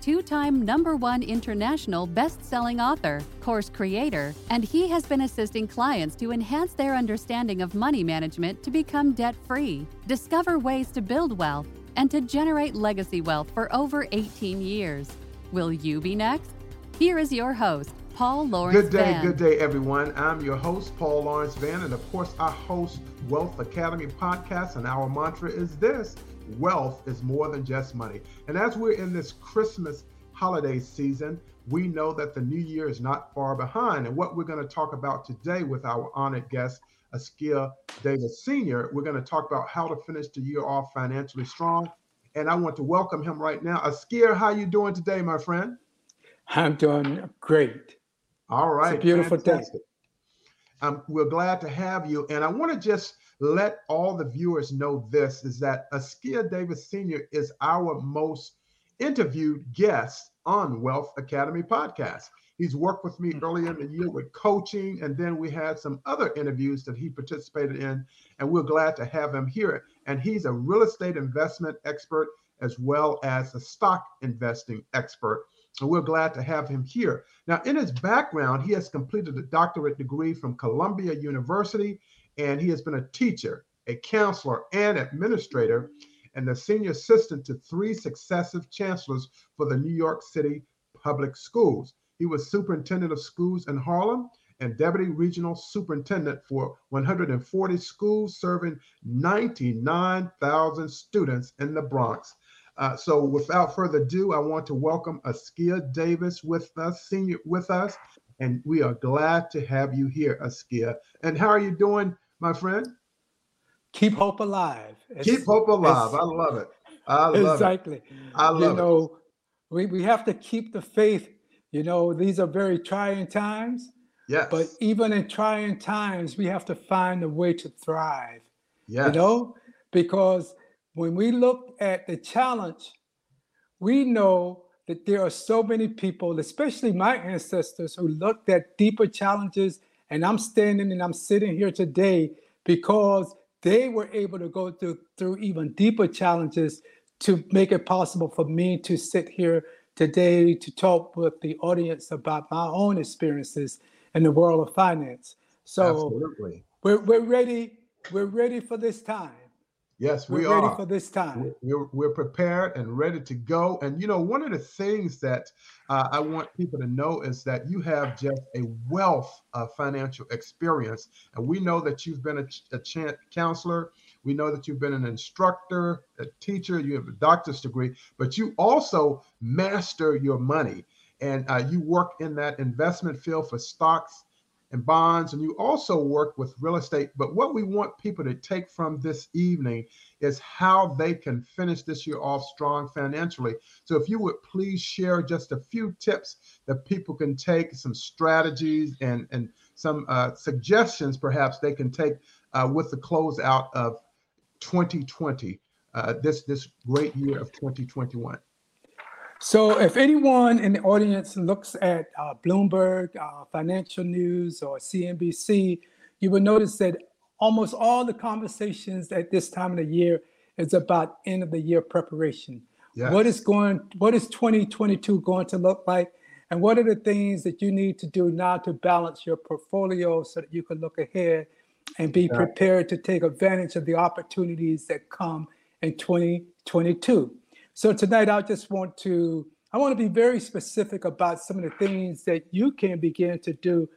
two time number one international best selling author, course creator, and he has been assisting clients to enhance their understanding of money management to become debt free, discover ways to build wealth, and to generate legacy wealth for over 18 years. Will you be next? Here is your host, Paul Lawrence Good day, Vann. good day, everyone. I'm your host, Paul Lawrence Vann, and of course, I host Wealth Academy podcast, and our mantra is this wealth is more than just money. And as we're in this Christmas holiday season, we know that the new year is not far behind. And what we're going to talk about today with our honored guest, Askia Davis Sr., we're going to talk about how to finish the year off financially strong. And I want to welcome him right now. Askia, how you doing today, my friend? I'm doing great. All right. It's a beautiful fantastic. Um, we're glad to have you. And I want to just let all the viewers know this is that Askia Davis Sr. is our most interviewed guest on Wealth Academy podcast. He's worked with me hmm. earlier in the year with coaching, and then we had some other interviews that he participated in, and we're glad to have him here. And he's a real estate investment expert as well as a stock investing expert. And we're glad to have him here. Now, in his background, he has completed a doctorate degree from Columbia University, and he has been a teacher, a counselor, and administrator, and the senior assistant to three successive chancellors for the New York City Public Schools. He was superintendent of schools in Harlem and deputy regional superintendent for 140 schools, serving 99,000 students in the Bronx. Uh, so without further ado, I want to welcome Askia Davis with us, senior with us, and we are glad to have you here, Askia. And how are you doing, my friend? Keep hope alive. Keep hope alive. I love it. I love exactly. it. Exactly. I love you know, we, we have to keep the faith. You know, these are very trying times. Yes. But even in trying times, we have to find a way to thrive. Yes. You know, because when we look at the challenge, we know that there are so many people, especially my ancestors, who looked at deeper challenges. And I'm standing and I'm sitting here today because they were able to go through, through even deeper challenges to make it possible for me to sit here today to talk with the audience about my own experiences in the world of finance. So Absolutely. we're, we're ready. We're ready for this time. Yes, We're we are. ready for this time. We're, we're prepared and ready to go. And you know, one of the things that uh, I want people to know is that you have just a wealth of financial experience. And we know that you've been a, a chan counselor. We know that you've been an instructor, a teacher, you have a doctor's degree, but you also master your money. And uh, you work in that investment field for stocks and bonds, and you also work with real estate. But what we want people to take from this evening is how they can finish this year off strong financially. So, if you would please share just a few tips that people can take, some strategies, and and some uh, suggestions perhaps they can take uh, with the closeout of 2020, uh, this this great year of 2021. So, if anyone in the audience looks at uh, Bloomberg, uh, Financial News, or CNBC, you will notice that almost all the conversations at this time of the year is about end of the year preparation. Yes. What is going? What is 2022 going to look like? And what are the things that you need to do now to balance your portfolio so that you can look ahead and be prepared to take advantage of the opportunities that come in 2022? So tonight, I just want to I want to be very specific about some of the things that you can begin to do,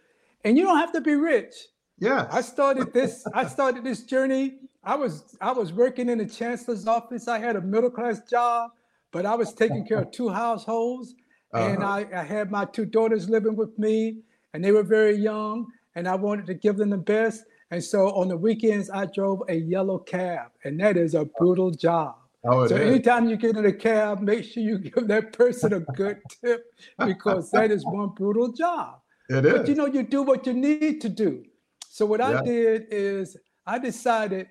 and you don't have to be rich. Yeah, I started this. I started this journey. I was I was working in the chancellor's office. I had a middle class job, but I was taking care of two households, and Uh-huh. I, I had my two daughters living with me, and they were very young, and I wanted to give them the best. And so on the weekends, I drove a yellow cab, and that is a brutal job. Oh, so is. anytime you get in a cab, make sure you give that person a good tip because that is one brutal job. It is. But you know, you do what you need to do. So what Yeah. I did is I decided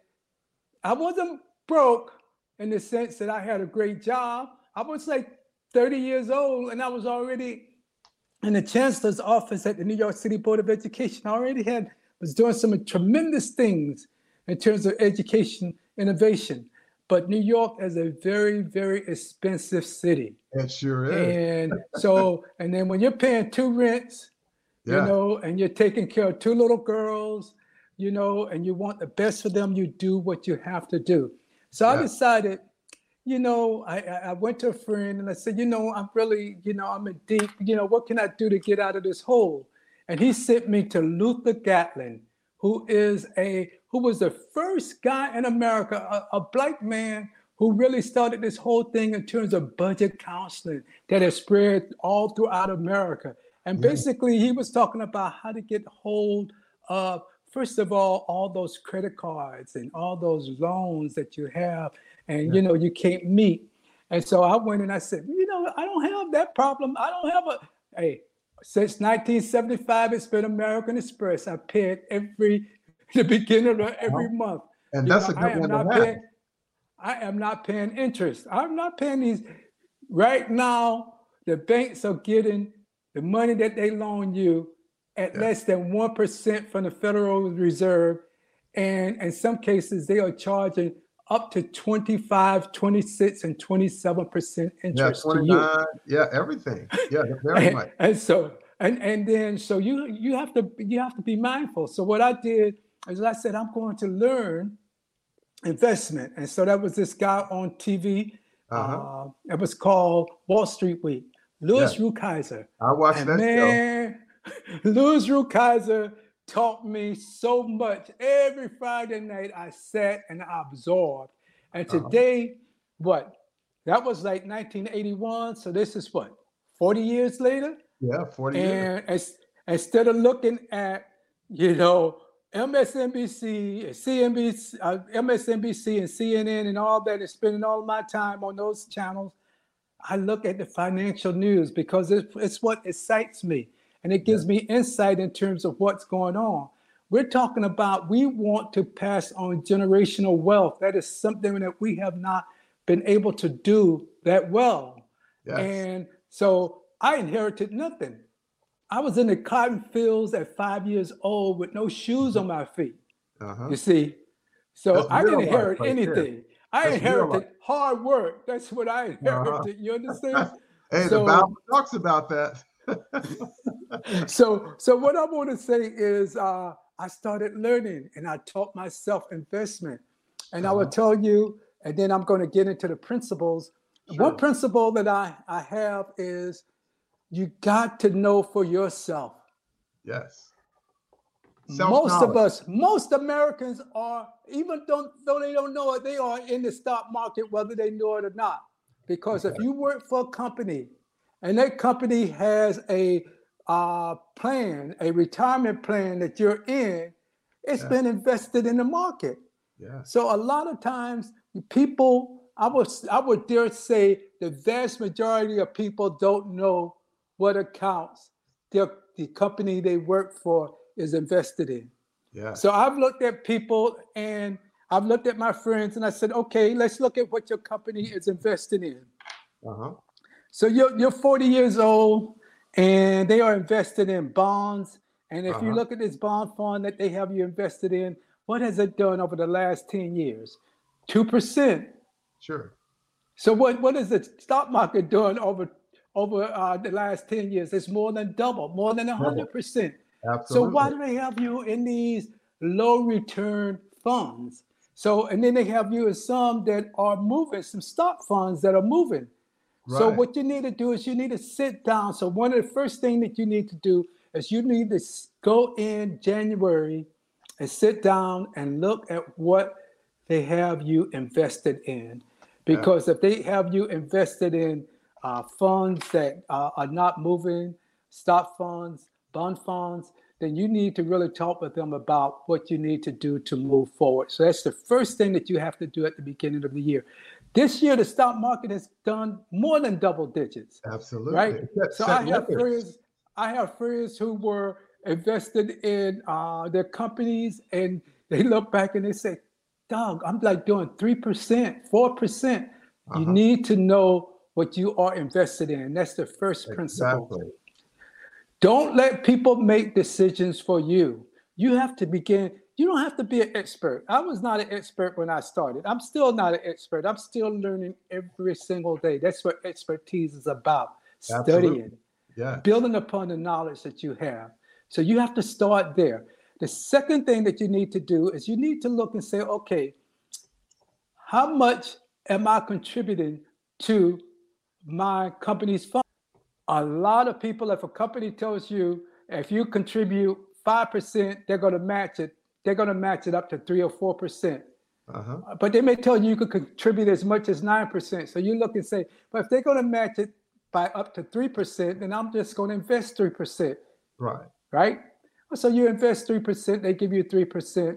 I wasn't broke in the sense that I had a great job. I was like 30 years old and I was already in the chancellor's office at the New York City Board of Education. I already had was doing some tremendous things in terms of education innovation. But New York is a very, very expensive city. It sure is. And so, and then when you're paying two rents, yeah. you know, and you're taking care of two little girls, you know, and you want the best for them, you do what you have to do. So I decided, you know, I, I I went to a friend and I said, you know, I'm really, you know, I'm in deep, you know, what can I do to get out of this hole? And he sent me to Luther Gatling, who is a who was the first guy in America, a, a black man who really started this whole thing in terms of budget counseling that has spread all throughout America. And Yeah. basically, he was talking about how to get hold of, first of all, all those credit cards and all those loans that you have, and you know you can't meet. And so I went and I said, you know, I don't have that problem. I don't have a hey. Since 1975, it's been American Express. I paid every the beginning of every month. and You that's know, a I good am one to have. paying. I am not paying interest. I'm not paying these. Right now, the banks are getting the money that they loan you at Yeah. less than one percent from the Federal Reserve, and in some cases, they are charging up to 25, 26, and 27 percent yeah, interest to you. Yeah, everything. Yeah, very and, much. and so and and then so you you have to you have to be mindful so what i did is i said i'm going to learn investment and so that was this guy on tv Uh-huh. uh, it was called wall street week louis Rukeyser. I watched and that show. man louis Rukeyser taught me so much every friday night i sat and i absorbed and Uh-huh. today what that was like 1981 so this is what 40 years later Yeah, 40 years. and instead of looking at, you know, MSNBC, and CNBC, uh, MSNBC and CNN and all that, and spending all my time on those channels, I look at the financial news because it's, it's what excites me. And it gives me insight in terms of what's going on. We're talking about we want to pass on generational wealth. That is something that we have not been able to do that well. Yes. And so I inherited nothing. I was in the cotton fields at five years old with no shoes on my feet. uh-huh. You see, so That's I didn't inherit there. anything. I That's inherited hard work. That's what I inherited. You understand? Hey, the Bible talks about that. so, so what I want to say is, uh, I started learning and I taught myself investment. And I will Uh-huh. tell you, and then I'm going to get into the principles. Sure. One principle that I, I have is you got to know for yourself. Yes. most of us, most Americans are, even though, though they don't know it, they are in the stock market, whether they know it or not. Because if you work for a company and that company has a uh, plan, a retirement plan that you're in, it's Yeah. been invested in the market. Yeah. So a lot of times people, I would I would dare say the vast majority of people don't know what accounts their the company they work for is invested in. Yeah. So I've looked at people and I've looked at my friends and I said, okay, let's look at what your company is invested in. Uh-huh. So you're you're 40 years old and they are invested in bonds. And if you Uh-huh. look at this bond fund that they have you invested in, what has it done over the last 10 years? 2%. Sure. So what, what is the stock market doing over over uh, the last 10 years? It's more than double, more than 100%. Absolutely. So why do they have you in these low return funds? So and then they have you in some that are moving, some stock funds that are moving. Right. So what you need to do is you need to sit down. So one of the first thing that you need to do is you need to go in January and sit down and look at what they have you invested in. Because if they have you invested in uh, funds that uh, are not moving, stock funds, bond funds, then you need to really talk with them about what you need to do to move forward. So that's the first thing that you have to do at the beginning of the year. This year, the stock market has done more than double digits Absolutely. right? So I have records. friends. I have friends who were invested in uh, their companies and they look back and they say, Doug, I'm like doing 3%, 4%. percent uh-huh. You need to know what you are invested in. That's the first exactly. principle. Don't let people make decisions for you. You have to begin, you don't have to be an expert. I was not an expert when I started. I'm still not an expert. I'm still learning every single day. That's what expertise is about Absolutely. studying, yeah. building upon the knowledge that you have. So you have to start there. The second thing that you need to do is you need to look and say, okay, how much am I contributing to my company's fund? A lot of people, if a company tells you if you contribute 5%, they're going to match it. They're going to match it up to three or 4%. uh-huh. But they may tell you you could contribute as much as 9%. So you look and say, but if they're going to match it by up to 3%, then I'm just going to invest 3%. Right. Right? So you invest 3%, they give you 3%.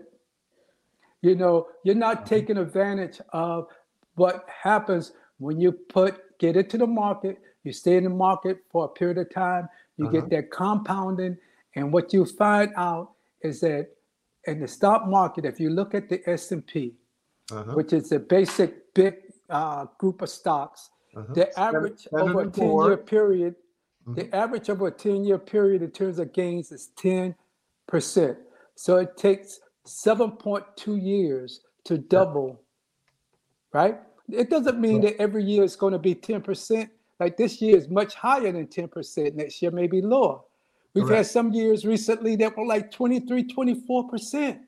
You know, you're not uh-huh. taking advantage of what happens when you put get it to the market, you stay in the market for a period of time, you uh-huh. get that compounding, and what you find out is that in the stock market, if you look at the S&P, uh-huh. which is a basic big uh, group of stocks, uh-huh. the average over a 10 year period, mm-hmm. the average over a 10 year period in terms of gains is 10%. So it takes 7.2 years to double, right? It doesn't mean that every year it's going to be 10%. Like this year is much higher than 10%. Next year may be lower. We've Correct. had some years recently that were like 23, 24%.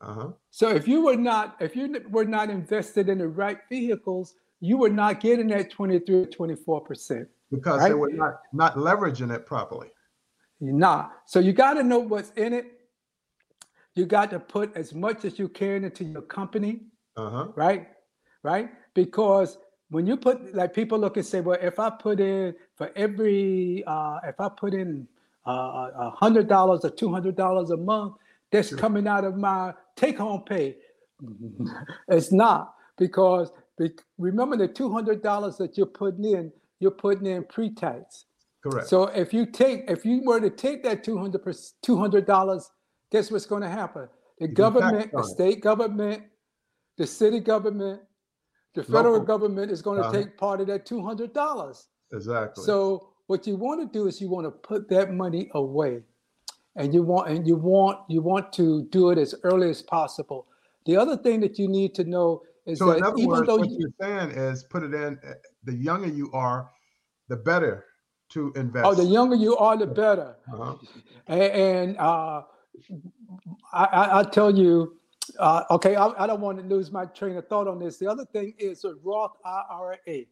Uh-huh. So if you were not, if you were not invested in the right vehicles, you were not getting that 23 or 24%. Because right? they were not, not leveraging it properly. You're not. So you got to know what's in it. You got to put as much as you can into your company. Uh-huh. Right? Right? Because when you put like people look and say, well, if I put in for every uh, if I put in uh, a hundred dollars or two hundred dollars a month, that's sure. coming out of my take home pay. it's not because remember the two hundred dollars that you're putting in, you're putting in pre-tax. Correct. So if you take if you were to take that 200 200 dollars, guess what's going to happen? The government, the state government, the city government, the federal Local. government is going to uh-huh. take part of that $200. Exactly. So what you want to do is you want to put that money away. And you want and you want you want to do it as early as possible. The other thing that you need to know is so that in other even words, though what you, you're saying is put it in eh, the younger you are, the better to invest. Oh, the younger you are, the better. Uh-huh. And, and uh, I, I, tell you, uh, okay, I, I, don't want to lose my train of thought on this. The other thing is a Roth IRA.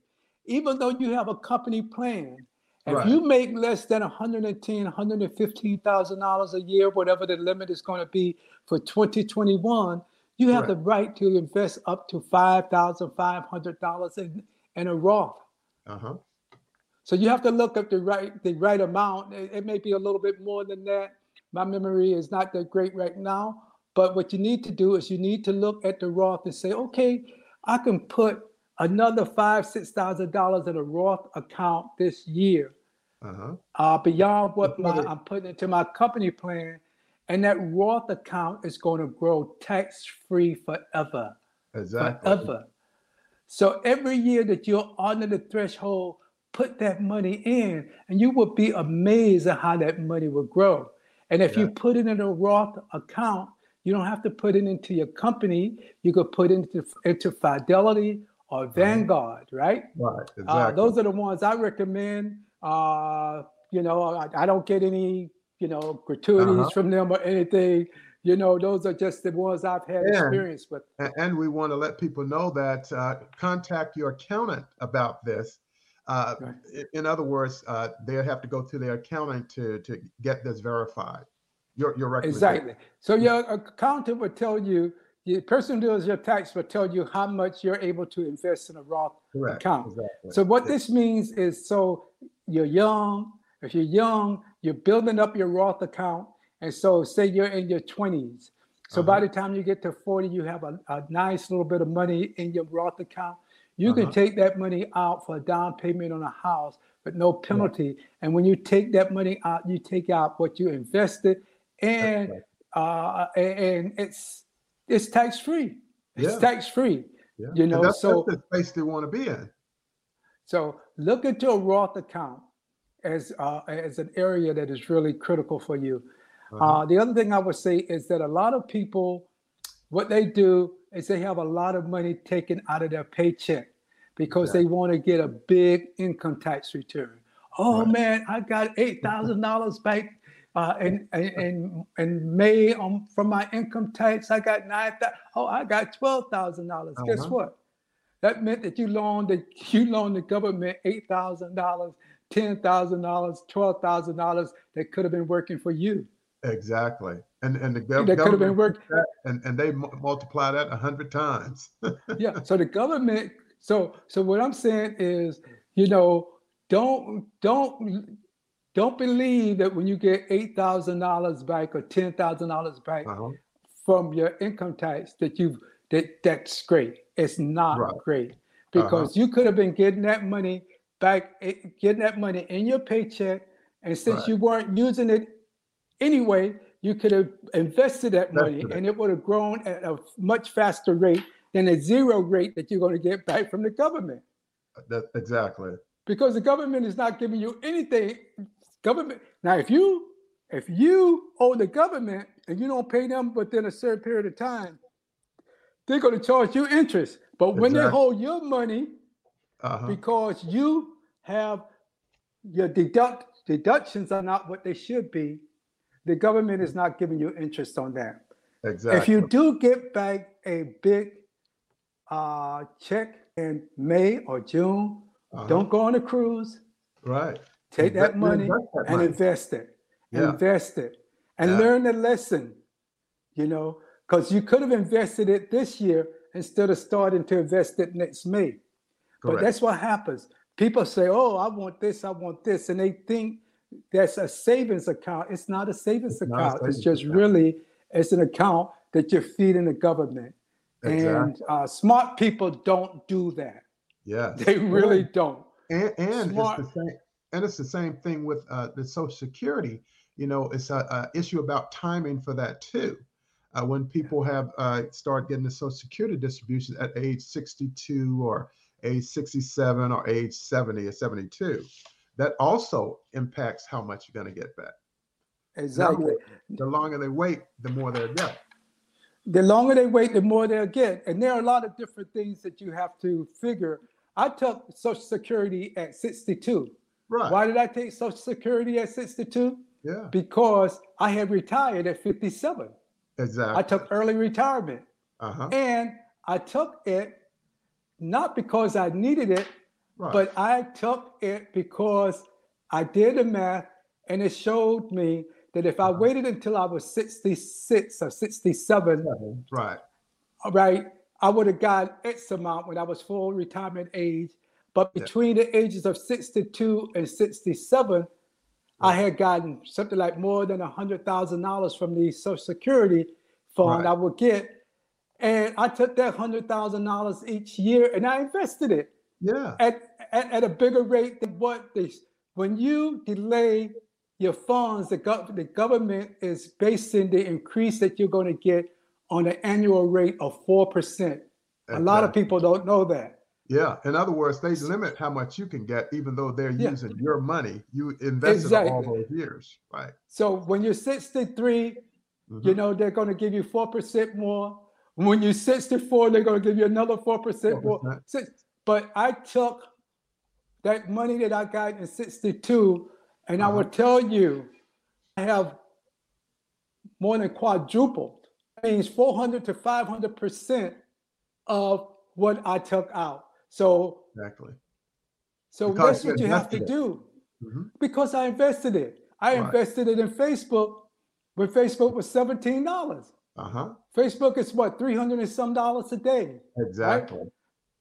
Even though you have a company plan, if right. you make less than 110, 115,000 dollars a year, whatever the limit is going to be for 2021, you have right. the right to invest up to five thousand five hundred dollars in, in a Roth. Uh-huh. So you have to look up the right the right amount. It, it may be a little bit more than that. My memory is not that great right now, but what you need to do is you need to look at the Roth and say, okay, I can put another five, six thousand dollars in a Roth account this year, uh-huh. uh, beyond what my, I'm putting into my company plan, and that Roth account is going to grow tax free forever. Exactly. Forever. So every year that you're under the threshold, put that money in, and you will be amazed at how that money will grow. And if yeah. you put it in a Roth account, you don't have to put it into your company. You could put it into, into Fidelity or Vanguard, right? Right. Exactly. Uh, those are the ones I recommend. Uh, you know, I, I, don't get any, you know, gratuities uh-huh. from them or anything. You know, those are just the ones I've had and, experience with. And we want to let people know that uh, contact your accountant about this. Uh, right. In other words, uh, they have to go to their accountant to to get this verified your your Exactly. So your accountant would tell you, the person who does your tax will tell you how much you're able to invest in a Roth Correct. account. Exactly. So what this means is, so you're young. If you're young, you're building up your Roth account, and so say you're in your 20s. So uh-huh. by the time you get to 40, you have a, a, nice little bit of money in your Roth account. You uh-huh. can take that money out for a down payment on a house but no penalty. And when you take that money out, you take out what you invested, and uh, and, it's it's tax free. It's Yeah. tax free. Yeah. You And know, that's, so- that's the space they want to be in. So look into a Roth account as uh, as an area that is really critical for you. Uh-huh. Uh, the other thing I would say is that a lot of people, what they do is they have a lot of money taken out of their paycheck because they want to get a big income tax return. Oh Right. man, I got eight thousand dollars back uh, in, in in in May um, from my income tax. I got nine. Oh, I got twelve thousand dollars. Guess Uh-huh. what? That meant that you loaned the you loaned the government eight thousand dollars, ten thousand dollars, twelve thousand dollars that could have been working for you. Exactly. And and the gov- That could have been government work. that, and and they mu- multiply that a hundred times. Yeah. So the government. So so what I'm saying is, you know, don't don't don't believe that when you get eight thousand dollars back or ten thousand dollars back Uh-huh. from your income tax that you that that's great. It's not Right. great Uh-huh. because you could have been getting that money back, eh, getting that money in your paycheck, and since Right. you weren't using it anyway, you could have invested that money, and it would have grown at a much faster rate than a zero rate that you're going to get back from the government That, exactly. because the government is not giving you anything. Government now, if you if you owe the government and you don't pay them within a certain period of time, they're going to charge you interest. But when they hold your money Uh-huh. because you have your deduct deductions are not what they should be, the government is not giving you interest on that. Exactly. If you do get back a big uh, check in May or June, Uh-huh. don't go on a cruise. right. Take that Invest- money invest that and money. invest it. Yeah. Invest it and Yeah. learn the lesson, you know, because you could have invested it this year instead of starting to invest it next May. But that's what happens. People say, oh, I want this, I want this. And they think that's a savings account. It's not a savings It's not a account. it's just account. really, it's an account that you're feeding the government. And Exactly. uh, smart people don't do that. Yeah. They really don't. and and Smart. it's the same and it's the same thing with uh, the social security you know it's a, a issue about timing for that too uh, when people have uh, start getting the social security distributions at age 62 or age 67 or age 70 or 72 that also impacts how much you're going to get back Exactly. the longer they wait the more they'll get the longer they wait, the more they'll get. And there are a lot of different things that you have to figure. I took Social Security at 62. Right Why did I take Social Security at 62? yeah Because I had retired at 57. exactly I took early retirement. uh-huh And I took it not because I needed it, right but I took it because I did the math and it showed me that if I Uh-huh. waited until I was 66 or 67, right all right, I would have got X amount when I was full retirement age. But Yeah. between the ages of 62 and 67, I had gotten something like more than $100,000 from the Social Security fund Right. I would get. And I took that $100,000 each year and I invested it yeah at, at, at a bigger rate than what they, when you delay your funds, the, gov- the government is basing the increase that you're going to get on an annual rate of 4%. A lot of people don't know that. Yeah. In other words, they limit how much you can get, even though they're Yeah. using your money. You invested all those years. Right. So when you're 63, you Mhm. know, they're going to give you 4% more. When you're 64, they're going to give you another 4% more. 4%. Six- But I took that money that I got in 62, and I Uh-huh. will tell you, I have more than quadrupled. That means 400 to 500% of what I took out. So, Exactly. so Because that's you what you have to it. do Mhm. because I invested it. I Right. invested it in Facebook when Facebook was $17. Uh-huh. Facebook is what, 300 and some dollars a day. Exactly.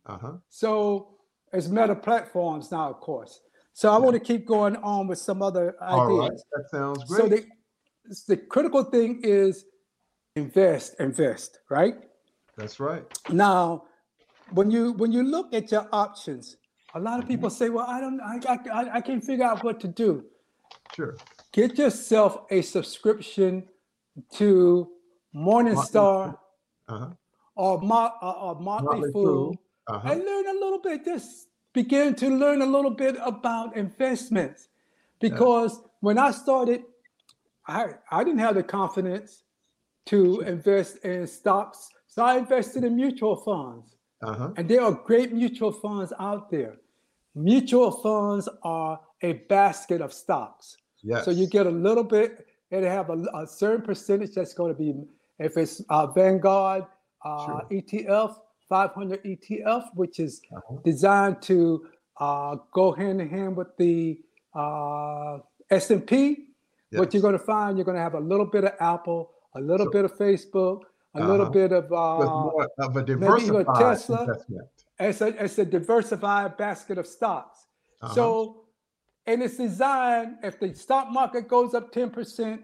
Uh-huh. So it's meta platforms now, of course. So I want to keep going on with some other ideas. All right. That sounds great. So the, the critical thing is invest, invest, right? That's right. Now, when you when you look at your options, A lot of people say, "Well, I don't, I, I, I can't figure out what to do." Sure. Get yourself a subscription to Morningstar Uh-huh. or, Mo- or, or Motley, Motley Fool, Fool. Uh-huh. and learn a little bit. Just begin to learn a little bit about investments, because when I started, I I didn't have the confidence to invest in stocks, so I invested in mutual funds. Uh-huh. And there are great mutual funds out there. Mutual funds are a basket of stocks. Yes. So you get a little bit, and have a, a certain percentage that's going to be, if it's uh, Vanguard uh, Sure. ETF, 500 ETF, which is Uh-huh. designed to uh, go hand in hand with the uh, S&P. What you're going to find, you're going to have a little bit of Apple, a little Sure. bit of Facebook, a little Uh-huh. bit of uh, of a diversified Tesla. investment. it's a, it's a diversified basket of stocks. Uh-huh. So, and it's designed, if the stock market goes up 10%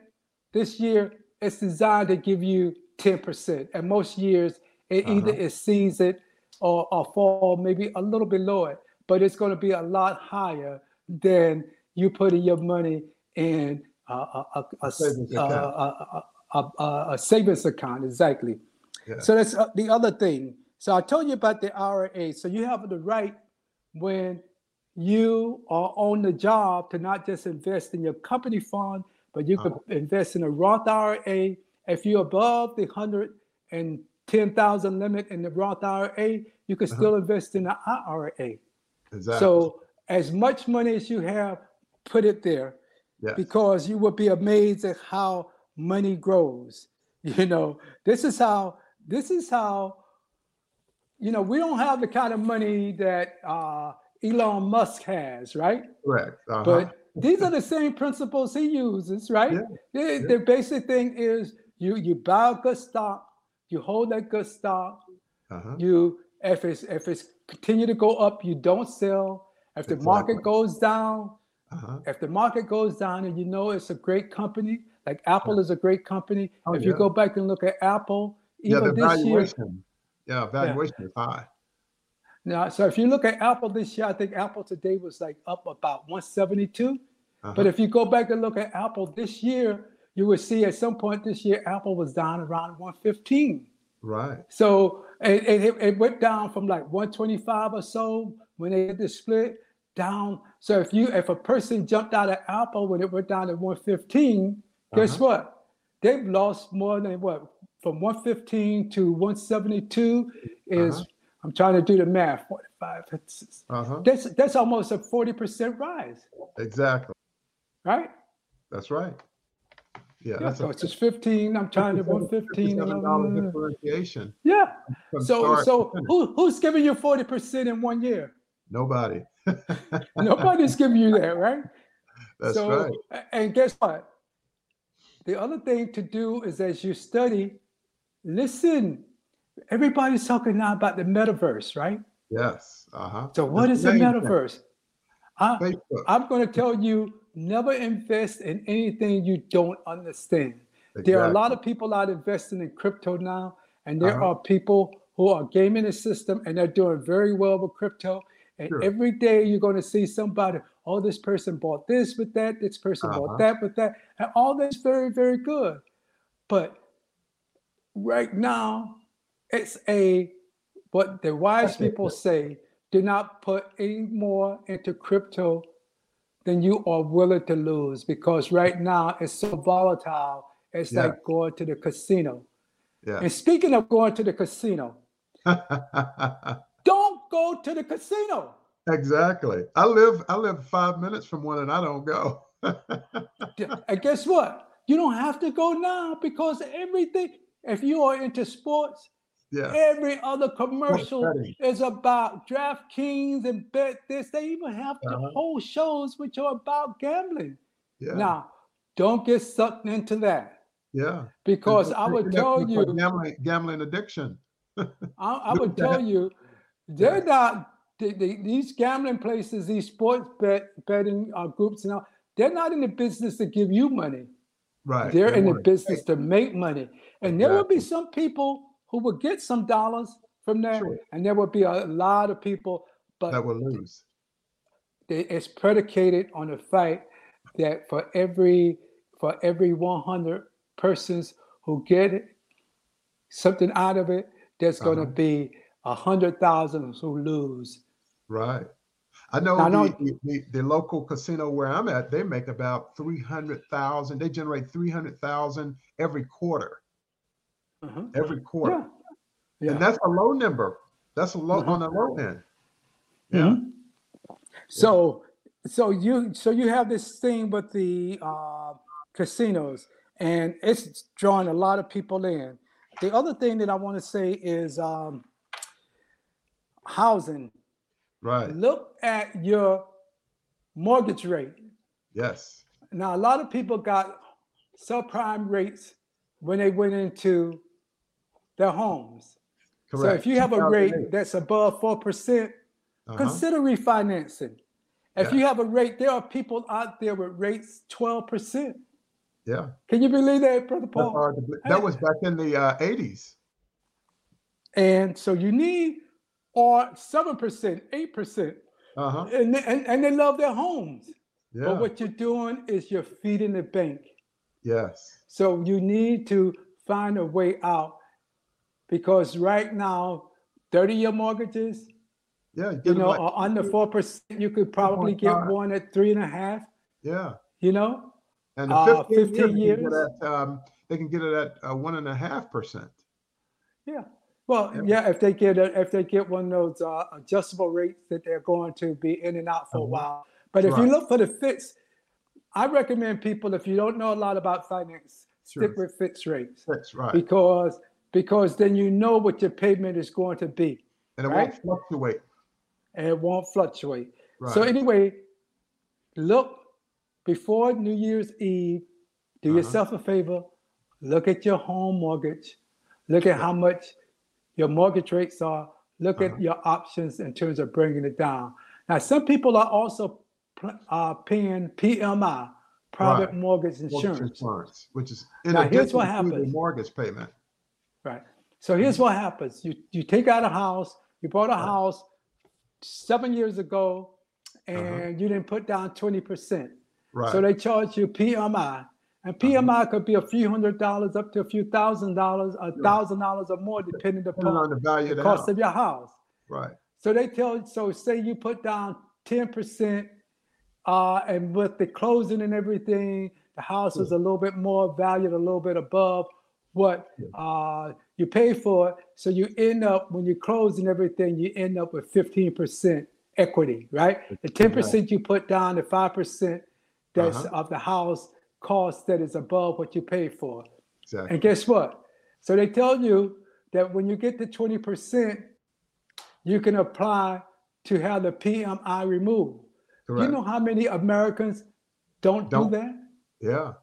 this year, it's designed to give you 10%. And most years, it either Uh-huh. exceeds it or, or fall maybe a little below it, but it's going to be a lot higher than you putting your money in a, a, a, a, A savings a- savings account, exactly. Yeah. So that's uh, the other thing. So I told you about the IRA. So you have the right when you are on the job to not just invest in your company fund, but you could invest in a Roth IRA. If you're above the hundred and ten thousand limit in the Roth IRA, you can Uh-huh. still invest in the IRA. Exactly. So as much money as you have, put it there yes. because you will be amazed at how money grows. You know, this is how this is how you know we don't have the kind of money that uh, Elon Musk has, right? correct. Uh-huh. But these are the same principles he uses, right? Yeah, The, yeah. the basic thing is you you buy a good stock, you hold that good stock, uh-huh. you if it's if it's continue to go up, you don't sell. If the market goes down, Uh-huh. if the market goes down and you know it's a great company, like Apple is a great company. Oh, if you go back and look at Apple, Yeah, even the this year, valuation. Yeah, valuation is high. now, so if you look at Apple this year, I think Apple today was like up about 172. Uh-huh. But if you go back and look at Apple this year, you will see at some point this year, Apple was down around 115. right. So it, it, it went down from like 125 or so when they did the split down. So if you if a person jumped out of Apple when it went down to 115, guess Uh-huh. what? They've lost more than what from 115 to 172 is Uh-huh. I'm trying to do the math. 45. It's, Uh-huh. that's that's almost a 40% rise, Exactly. right? That's right. Yeah, Yeah, that's so a it's just 15. I'm trying to 115. and $57 I'm- differentiation. Yeah. So so who, who's giving you 40% in one year? Nobody. Nobody's giving you that, right? That's so, right. And guess what? The other thing to do is as you study, listen. Everybody's talking now about the metaverse, right? Yes. Uh-huh. So, what is the thing. metaverse? I, Facebook. I'm going to tell you never invest in anything you don't understand. There are a lot of people out investing in crypto now, and there Uh-huh. are people who are gaming the system and they're doing very well with crypto. And Sure. every day you're going to see somebody, oh, this person bought this with that, this person Uh-huh. bought that with that, and all that's very, very good. But right now, it's a what the wise people say do not put any more into crypto than you are willing to lose because right now it's so volatile. It's Yeah. like going to the casino. Yeah. And speaking of going to the casino, don't go to the casino. Exactly. I live I live five minutes from one and I don't go. And guess what? You don't have to go now because everything, if you are into sports, yeah. every other commercial is about DraftKings and bet this. They even have the Uh-huh. whole shows which are about gambling. Yeah. Now, don't get sucked into that yeah. because I would tell you, gambling gambling addiction. I, I would tell you, they're not the, the, these gambling places, these sports bet betting uh, groups, now. They're not in the business to give you money. Right. They're They in the business to make money, and there will be some people who will get some dollars from that, Sure. and there will be a lot of people. But that will lose. it's predicated on the fact that for every for every 100 persons who get something out of it, there's uh-huh. going to be a hundred thousand who lose. Right. I know, I know the, the, the, local casino where I'm at, they make about 300,000. They generate 300,000 every quarter. Uh-huh. Every quarter. Yeah. Yeah. And that's a low number. That's a low uh-huh. on the low end. Yeah. Mm-hmm. So so you so you have this thing with the uh, casinos and it's drawing a lot of people in. The other thing that I want to say is um, housing. Right. Look at your mortgage rate. Yes. Now, a lot of people got subprime rates when they went into their homes. Correct. So if you have a rate that's above 4%, uh-huh. consider refinancing. If yeah. you have a rate, there are people out there with rates 12%. Yeah. Can you believe that, Brother Paul? That was back in the uh, 80s. And so you need or 7%, 8%. Uh-huh. And, and, and they love their homes. Yeah. But what you're doing is you're feeding the bank. Yes. So you need to find a way out because right now, 30 year mortgages, yeah, you know, like, under 4%, you could probably get one at three and a half. Yeah. You know? And uh, 15, 15 years, years. At, um, they can get it at uh, one and a half percent. Yeah. Well, yeah, if they get a, if they get one of those uh, adjustable rates that they're going to be in and out for a while. But if right. you look for the fits, I recommend people if you don't know a lot about finance, sure. stick with fixed rates. That's right? Because because then you know what your payment is going to be, and it right? won't fluctuate. And it won't fluctuate. Right. So anyway, look before New Year's Eve. Do uh-huh. yourself a favor. Look at your home mortgage. Look at how much your mortgage rates are, look uh-huh. at your options in terms of bringing it down. Now, some people are also uh, paying PMI, private right. mortgage insurance. mortgage insurance. which is in now, here's what happens. mortgage payment. Right. So here's mm-hmm. what happens: you you take out a house, you bought a right. house seven years ago, uh-huh. and uh-huh. you didn't put down twenty percent. Right. So they charge you PMI, and PMI uh-huh. could be a few hundred dollars up to a few thousand dollars, a thousand dollars or more, depending upon on the value the cost of your house. Right. So they tell so say you put down 10%, uh, and with the closing and everything, the house is a little bit more valued, a little bit above what uh, you pay for it. So you end up when you close and everything, you end up with 15% equity, right? The 10% you put down, the 5% that's uh-huh. of the house cost that is above what you pay for. Exactly. And guess what? So they tell you that when you get to 20%, you can apply to have the PMI removed. Correct. You know how many Americans don't, don't do that? Yeah.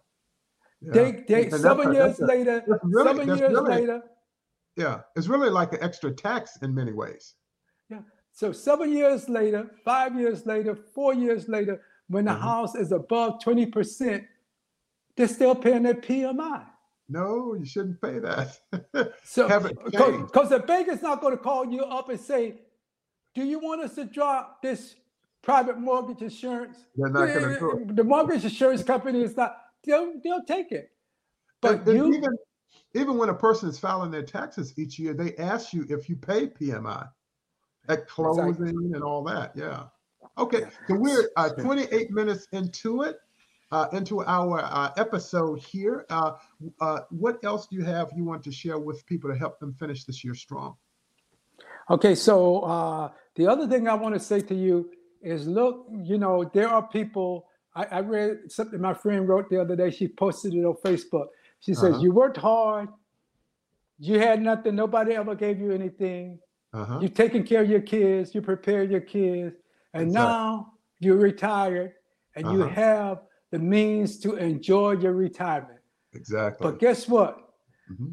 yeah. They, they seven years a, later, really, seven years really, later. Yeah, it's really like an extra tax in many ways. Yeah. So seven years later, five years later, four years later, when the mm-hmm. house is above 20%, they're still paying their PMI. No, you shouldn't pay that. so, because the bank is not going to call you up and say, "Do you want us to drop this private mortgage insurance?" They're not going to do it. The mortgage insurance company is not. They'll they'll take it. But and, you, even even when a person is filing their taxes each year, they ask you if you pay PMI at closing exactly. and all that. Yeah. Okay, so we're uh, 28 minutes into it uh, into our uh, episode here. Uh, uh, what else do you have you want to share with people to help them finish this year strong? Okay, so uh, the other thing I want to say to you is look, you know, there are people. I, I, read something my friend wrote the other day. She posted it on Facebook. She says, uh-huh. You worked hard, you had nothing, nobody ever gave you anything. Uh-huh. You're taking care of your kids, you prepared your kids, and exactly. now you're retired and uh-huh. you have the means to enjoy your retirement. Exactly. But guess what? Mm-hmm.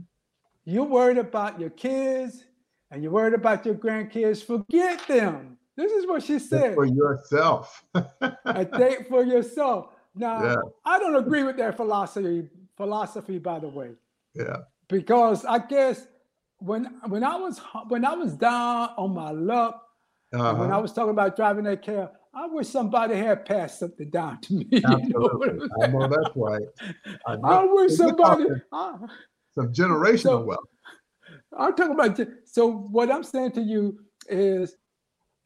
You're worried about your kids and you're worried about your grandkids. Forget them. This is what she said. Think for yourself. I think for yourself. Now, yeah. I don't agree with that philosophy. Philosophy, by the way. Yeah. Because I guess when when I was when I was down on my luck, uh-huh. when I was talking about driving that car, I wish somebody had passed something down to me. Absolutely. You know I know that's right. I, know. I wish somebody. I, some generational so, wealth. I'm talking about. So what I'm saying to you is,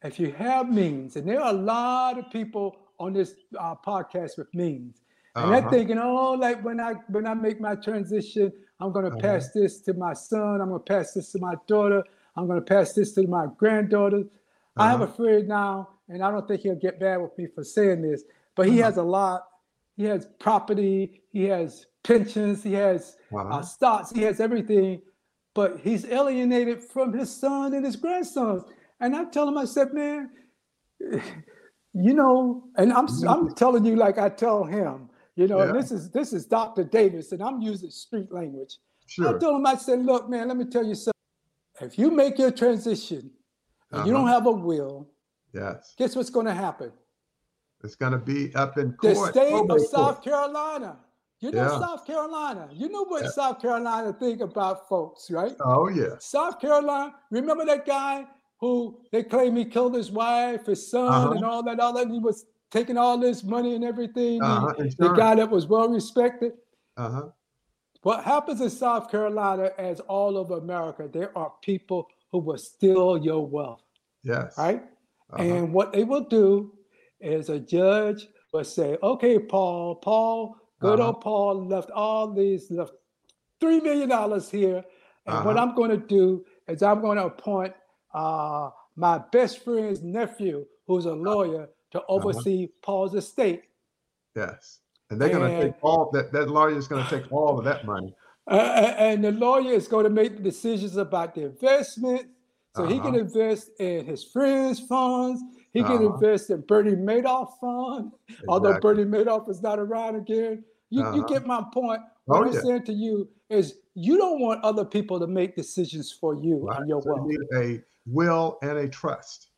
if you have means, and there are a lot of people on this uh, podcast with means, and uh-huh. they're thinking, oh, like when I when I make my transition, I'm going to uh-huh. pass this to my son. I'm going to pass this to my daughter. I'm going to pass this to my granddaughter. Uh-huh. I have a uh-huh. friend now, and I don't think he'll get bad with me for saying this, but he uh-huh. has a lot. He has property. He has pensions. He has uh, uh-huh. stocks. He has everything, but he's alienated from his son and his grandsons. And I tell him, I said, man, you know, and I'm I'm telling you like I tell him, you know, yeah. this is this is Dr. Davis, and I'm using street language. Sure. I told him, I said, look, man, let me tell you something. If you make your transition and uh-huh. you don't uh-huh. have a will, yes, guess what's going to happen? It's going to be up in court. The state of court. South Carolina. You know yeah. South Carolina. You know what yeah. South Carolina think about folks, right? Oh yeah. South Carolina. Remember that guy who they claim he killed his wife, his son, uh-huh. and all that other. And he was taking all this money and everything. Uh-huh. The guy that was well respected. Uh-huh. What happens in South Carolina, as all over America, there are people who will steal your wealth. Yes. Right? Uh-huh. And what they will do is a judge will say, okay, Paul, Paul, good uh-huh. old Paul left all these, left $3 million here. And what uh-huh. I'm going to do is I'm going to appoint uh, my best friend's nephew, who's a lawyer, to uh-huh. oversee uh-huh. Paul's estate. Yes. And they're going to take all that, that lawyer is going to take all of that money. Uh, and the lawyer is going to make the decisions about the investment. So uh-huh. he can uh-huh. invest in his friends' funds. He uh-huh. can invest in Bernie Madoff fund, exactly. although Bernie Madoff is not around again. You, uh-huh. you get my point. What oh, I'm yeah. saying to you is you don't want other people to make decisions for you right. and your so wealth. You need a will and a trust.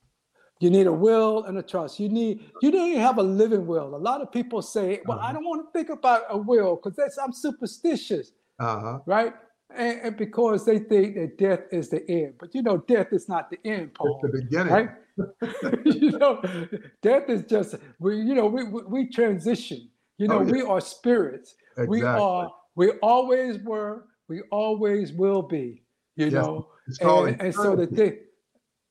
You need a will and a trust. You need you don't even have a living will. A lot of people say, "Well, uh-huh. I don't want to think about a will because that's I'm superstitious." Uh-huh. Right? And, and, because they think that death is the end, but you know, death is not the end, Paul. It's the beginning, right? you know, death is just we. You know, we we, we transition. You know, oh, yeah. we are spirits. Exactly. We are. We always were. We always will be. You yes. know, and, and so the thing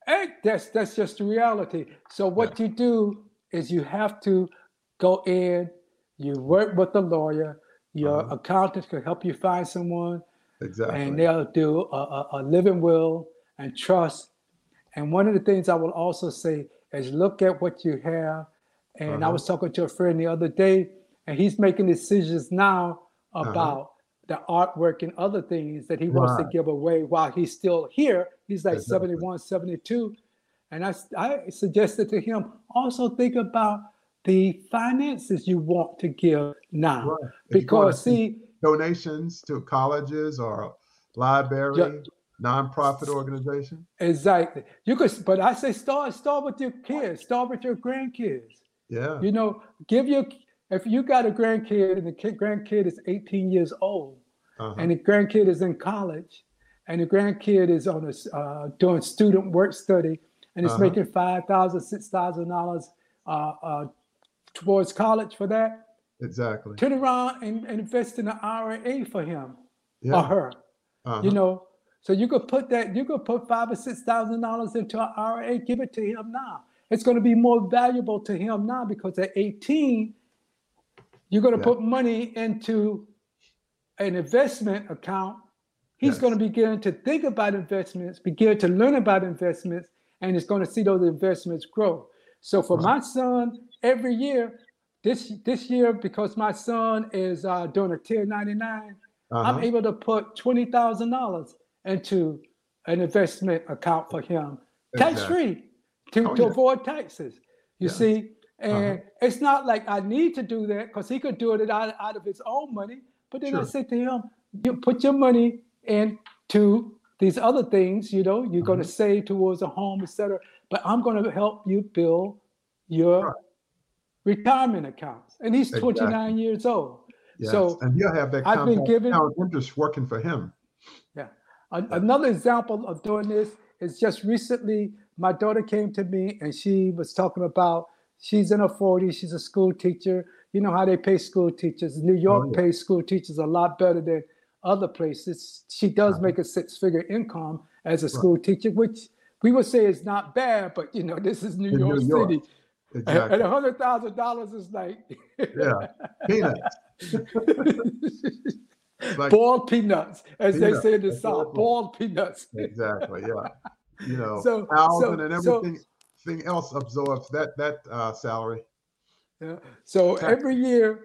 and that's that's just the reality. So what yeah. you do is you have to go in, you work with the lawyer, your uh-huh. accountant can help you find someone. Exactly. And they'll do a, a, a living will and trust. And one of the things I will also say is look at what you have. And uh-huh. I was talking to a friend the other day, and he's making decisions now uh-huh. about uh-huh the artwork and other things that he wants to give away while he's still here. He's like exactly. 71, 72. And I, I suggested to him also think about the finances you want to give now. Right. Because, see, donations to colleges or library, yeah, nonprofit organization. Exactly. You could, but I say start start with your kids, start with your grandkids. Yeah. You know, give your if you got a grandkid and the kid, grandkid is 18 years old uh-huh. and the grandkid is in college and the grandkid is on a uh, doing student work study and it's uh-huh. making five thousand, six thousand dollars uh, uh, towards college for that. Exactly. Turn around and, and invest in an IRA for him yeah. or her. Uh-huh. You know, so you could put that, you could put five or six thousand dollars into an IRA, give it to him now. It's going to be more valuable to him now because at 18, you're going to yeah. put money into an investment account. He's yes. going to begin to think about investments, begin to learn about investments, and he's going to see those investments grow. So for my son, every year, this this year, because my son is uh, doing a 1099, uh-huh. I'm able to put twenty thousand dollars into an investment account for him, exactly. tax free, to, oh, to yeah. avoid taxes. You yes. see, uh-huh. And uh-huh. it's not like I need to do that because he could do it out, out of his own money. But then sure. I said to him, you put your money into these other things, you know, you're uh-huh. going to save towards a home, etc. But I'm going to help you build your right. Retirement accounts. And he's exactly. 29 years old. Yes. So and he'll have that I've been given interest working for him. Yeah. A- another example of doing this is just recently my daughter came to me and she was talking about she's in her 40s. She's a school teacher. You know how they pay school teachers. New York oh, yeah. pays school teachers a lot better than other places. She does uh-huh. make a six-figure income as a school right. teacher, which we would say is not bad, but you know, this is New, York, New York, City. Exactly. And a hundred thousand dollars is like yeah, peanuts. like, boiled peanuts, as peanuts. they say in the South, boiled peanuts. exactly. Yeah. You know, so, so and everything so, else absorbs that that uh, salary. Yeah. So every year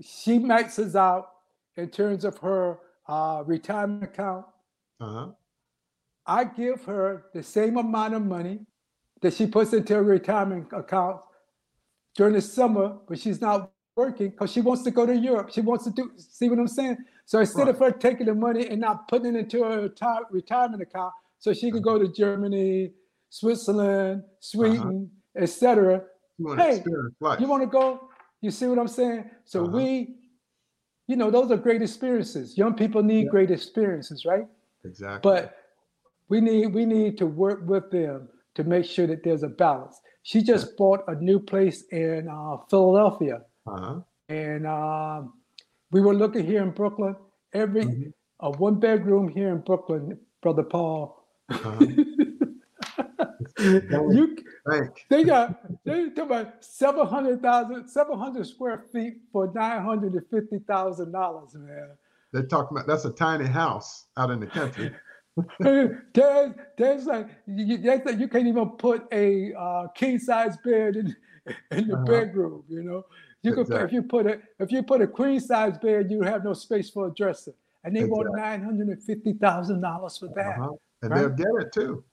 she maxes out in terms of her uh, retirement account. Uh-huh. I give her the same amount of money that she puts into her retirement account during the summer, but she's not working because she wants to go to Europe. She wants to do, see what I'm saying? So instead right. of her taking the money and not putting it into her retire, retirement account, so she can go to Germany, Switzerland, Sweden, uh-huh. etc. Hey, you want to go? You see what I'm saying? So uh-huh. we, you know, those are great experiences. Young people need yeah. great experiences, right? Exactly. But we need we need to work with them to make sure that there's a balance. She just bought a new place in uh, Philadelphia, uh-huh. and um, we were looking here in Brooklyn. Every mm-hmm. a one bedroom here in Brooklyn, brother Paul. Uh-huh. you they got they talk about 700,000 700 square feet for nine hundred and fifty thousand dollars, man. They're talking about that's a tiny house out in the country. there's, there's like you, like you can't even put a uh, king size bed in in the uh-huh. bedroom. You know, you exactly. could if you put a if you put a queen size bed, you have no space for a dresser, and they exactly. want nine hundred and fifty thousand dollars for that. Uh-huh. And right? they'll get it too.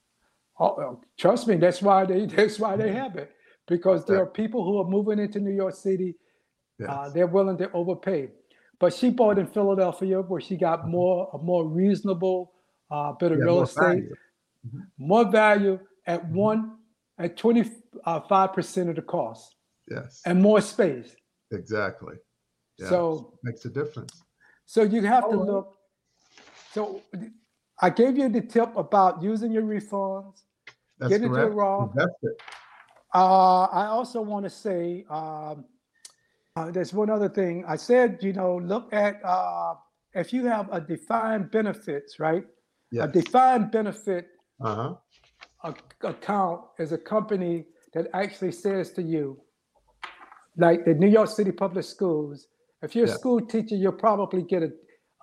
Oh, oh, trust me, that's why they that's why they have it because there are people who are moving into New York City. Uh, yes. Uh, they're willing to overpay, but she bought in Philadelphia where she got uh-huh. more a more reasonable uh, bit of yeah, real estate, value. Mm-hmm. more value at mm-hmm. one at twenty five percent of the cost. Yes, and more space. Exactly. Yes. So makes a difference. So you have oh, to look. So I gave you the tip about using your refunds, That's get into Roth. It. Uh, I also want to say um, uh, there's one other thing. I said, you know, look at uh, if you have a defined benefits, right? A defined benefit uh-huh. account is a company that actually says to you, like the New York City Public Schools, if you're a school teacher, you'll probably get a,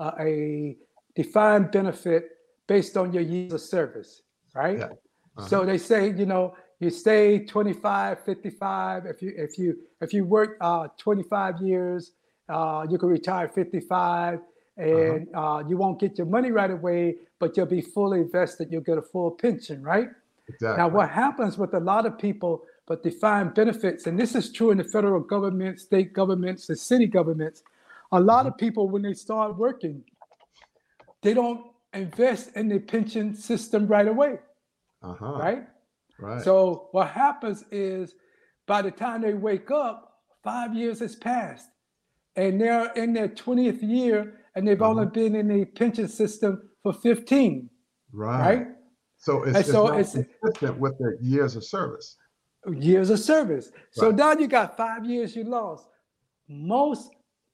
a, a defined benefit based on your years of service, right? Yeah. Uh-huh. So they say, you know, you stay 25, 55. If you if you if you work uh, 25 years, uh, you can retire 55, uh-huh. and uh-huh. uh, you won't get your money right away, but you'll be fully invested. You'll get a full pension, right? Exactly. Now, what happens with a lot of people, but defined benefits, and this is true in the federal government, state governments, the city governments. A lot uh-huh. of people, when they start working, they don't invest in the pension system right away. Uh-huh. Right? Right. So what happens is by the time they wake up, five years has passed. And they're in their 20th year and they've uh-huh. only been in the pension system for 15. Right. Right. So it's, so it's consistent with their years of service. Years of service. Right. So now you got five years you lost. Most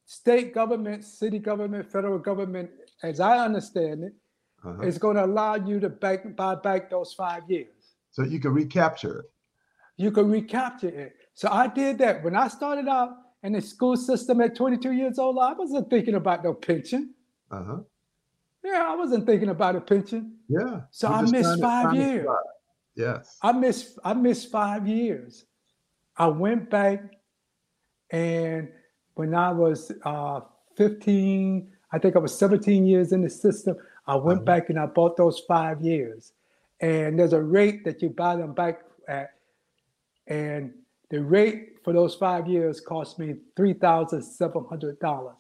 state government, city government, federal government, as I understand it, uh-huh. it's going to allow you to back, buy back those five years. So you can recapture it. You can recapture it. So I did that. When I started out in the school system at 22 years old, I wasn't thinking about no pension. Uh-huh. Yeah, I wasn't thinking about a pension. Yeah. So I missed five years. Yes. I missed I missed five years. I went back and when I was uh, 15, I think I was 17 years in the system, I went uh-huh. back and I bought those five years. And there's a rate that you buy them back at. And the rate for those five years cost me $3,700.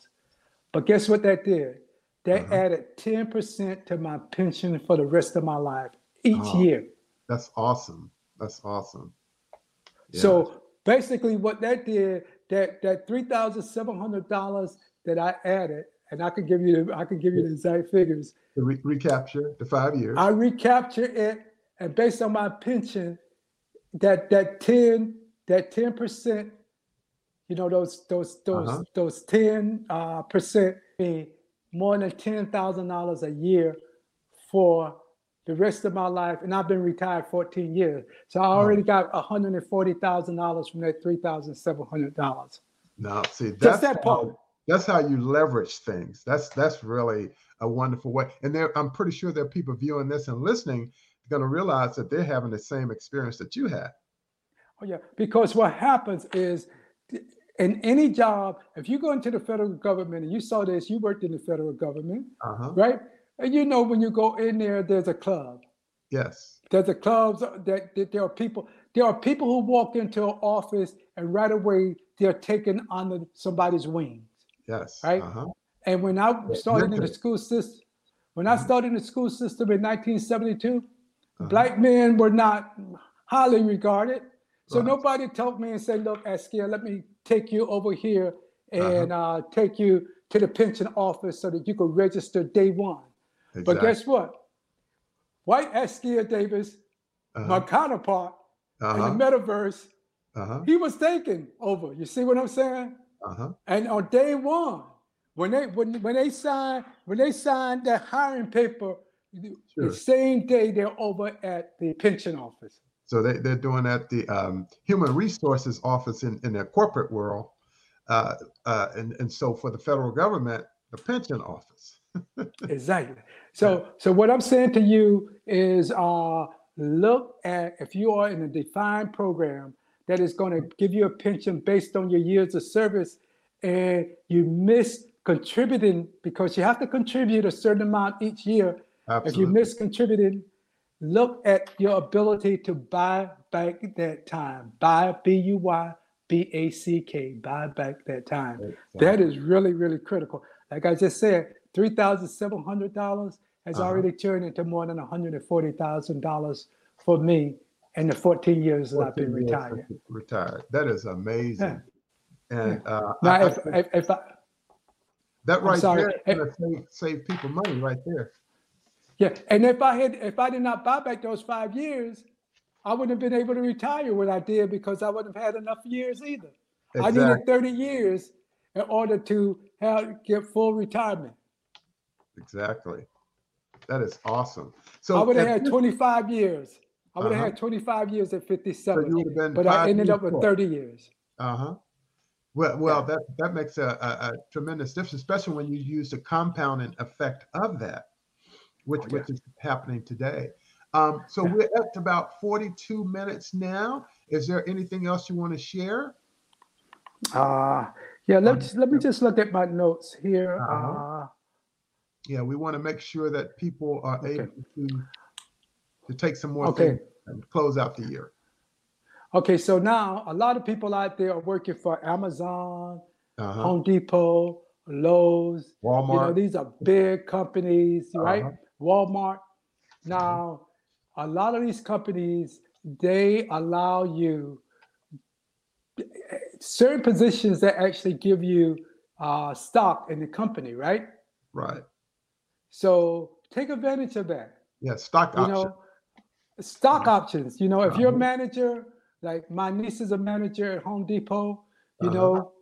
But guess what that did? That uh-huh. added 10% to my pension for the rest of my life each oh, year. That's awesome. That's awesome. Yeah. So basically what that did, that that $3,700 that I added and I could give you I could give you the exact figures. The re- recapture the five years. I recapture it, and based on my pension, that that ten that 10%, you know, those those those Uh-huh. those 10 uh, percent more than ten thousand dollars a year for the rest of my life. And I've been retired 14 years. So I already got $140,000 from that $3,700. No, see, that's that part. how, that's how you leverage things. That's that's really a wonderful way. And there, I'm pretty sure there are people viewing this and listening going to realize that they're having the same experience that you had. Oh yeah, because what happens is in any job, if you go into the federal government and you saw this, you worked in the federal government, Uh-huh. right? And you know when you go in there, there's a club. Yes. There's a clubs that, that there are people. There are people who walk into an office and right away they're taken under somebody's wings. Yes. Right? Uh-huh. And when I started in the school system, when I Mhm. started in the school system in 1972, Uh-huh. black men were not highly regarded. So Right. nobody told me and said, look, Askia, let me take you over here Uh-huh. and uh, take you to the pension office so that you can register day one. But guess what? White Askia Davis, my Uh-huh. counterpart Uh-huh. in the metaverse, Uh-huh. he was taken over. You see what I'm saying? Uh-huh. And on day one, when they when when they signed when they signed that hiring paper, Sure. the same day they're over at the pension office. So they, they're doing at the um, human resources office in, in their corporate world. Uh, uh, and, and so for the federal government, the pension office. Exactly. So so what I'm saying to you is uh look at if you are in a defined program that is going to give you a pension based on your years of service and you miss contributing because you have to contribute a certain amount each year If you miss contributing, look at your ability to buy back that time. Buy B U Y B A C K. Buy back that time. That is really, really critical. Like I just said, three thousand seven hundred dollars has Uh-huh. already turned into more than one hundred and forty thousand dollars for me in the fourteen years that I've been retired. Retired. That is amazing. And uh, Now, I if, think if, if I, that right there save, save people money right there. Yeah, and if I had, if I did not buy back those five years, I wouldn't have been able to retire when I did because I wouldn't have had enough years either. I needed 30 years in order to have get full retirement. Exactly. That is awesome. So I would have had 25 years. I would have Uh-huh. had 25 years at 57, you would have been but I ended up with short. 30 years. Uh-huh. Well, well, that that makes a, a, a tremendous difference, especially when you use the compounding effect of that, which Oh, yeah. which is happening today. Um, so Yeah. we're at about 42 minutes now. Is there anything else you want to share? Uh, yeah, let's let me just look at my notes here. Uh-huh. Uh, Yeah, we want to make sure that people are Okay. able to to take some more Okay. things and close out the year. okay, so now a lot of people out there are working for Amazon, Uh-huh. Home Depot, Lowe's, Walmart. You know, these are big companies, right? Uh-huh. Walmart. Now, a lot of these companies, they allow you certain positions that actually give you uh, stock in the company, right? right. So take advantage of that. Yeah, stock You option. know, stock options. You know, if you're a Uh-huh. manager, like my niece is a manager at Home Depot, you Uh-huh. know,